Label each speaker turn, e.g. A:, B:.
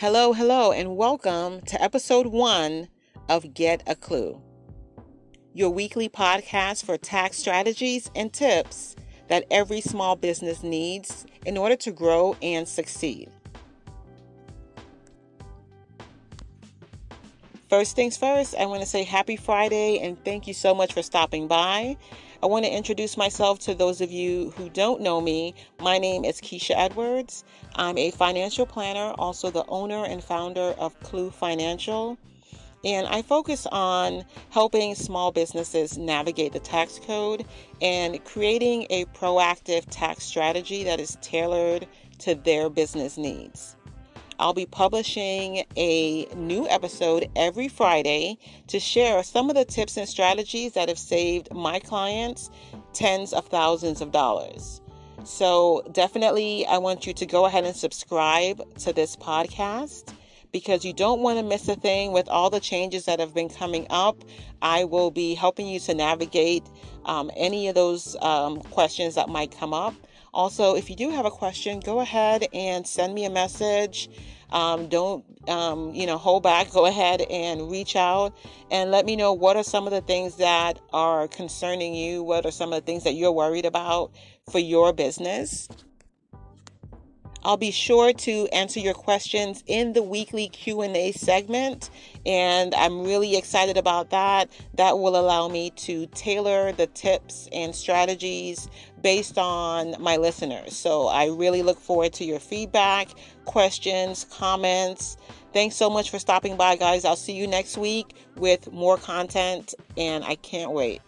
A: Hello, hello, and welcome to episode one of Get a Clue, your weekly podcast for tax strategies and tips that every small business needs in order to grow and succeed. First things first, I want to say happy Friday and thank you so much for stopping by. I want to introduce myself to those of you who don't know me. My name is Keisha Edwards. I'm a financial planner, also the owner and founder of Clue Financial. And I focus on helping small businesses navigate the tax code and creating a proactive tax strategy that is tailored to their business needs. I'll be publishing a new episode every Friday to share some of the tips and strategies that have saved my clients tens of thousands of dollars. So, definitely, I want you to go ahead and subscribe to this podcast because you don't want to miss a thing with all the changes that have been coming up. I will be helping you to navigate um, any of those um, questions that might come up. Also, if you do have a question, go ahead and send me a message. Um, don't, um, you know, hold back. Go ahead and reach out and let me know what are some of the things that are concerning you. What are some of the things that you're worried about for your business? I'll be sure to answer your questions in the weekly Q&A segment and I'm really excited about that. That will allow me to tailor the tips and strategies based on my listeners. So I really look forward to your feedback, questions, comments. Thanks so much for stopping by guys. I'll see you next week with more content and I can't wait.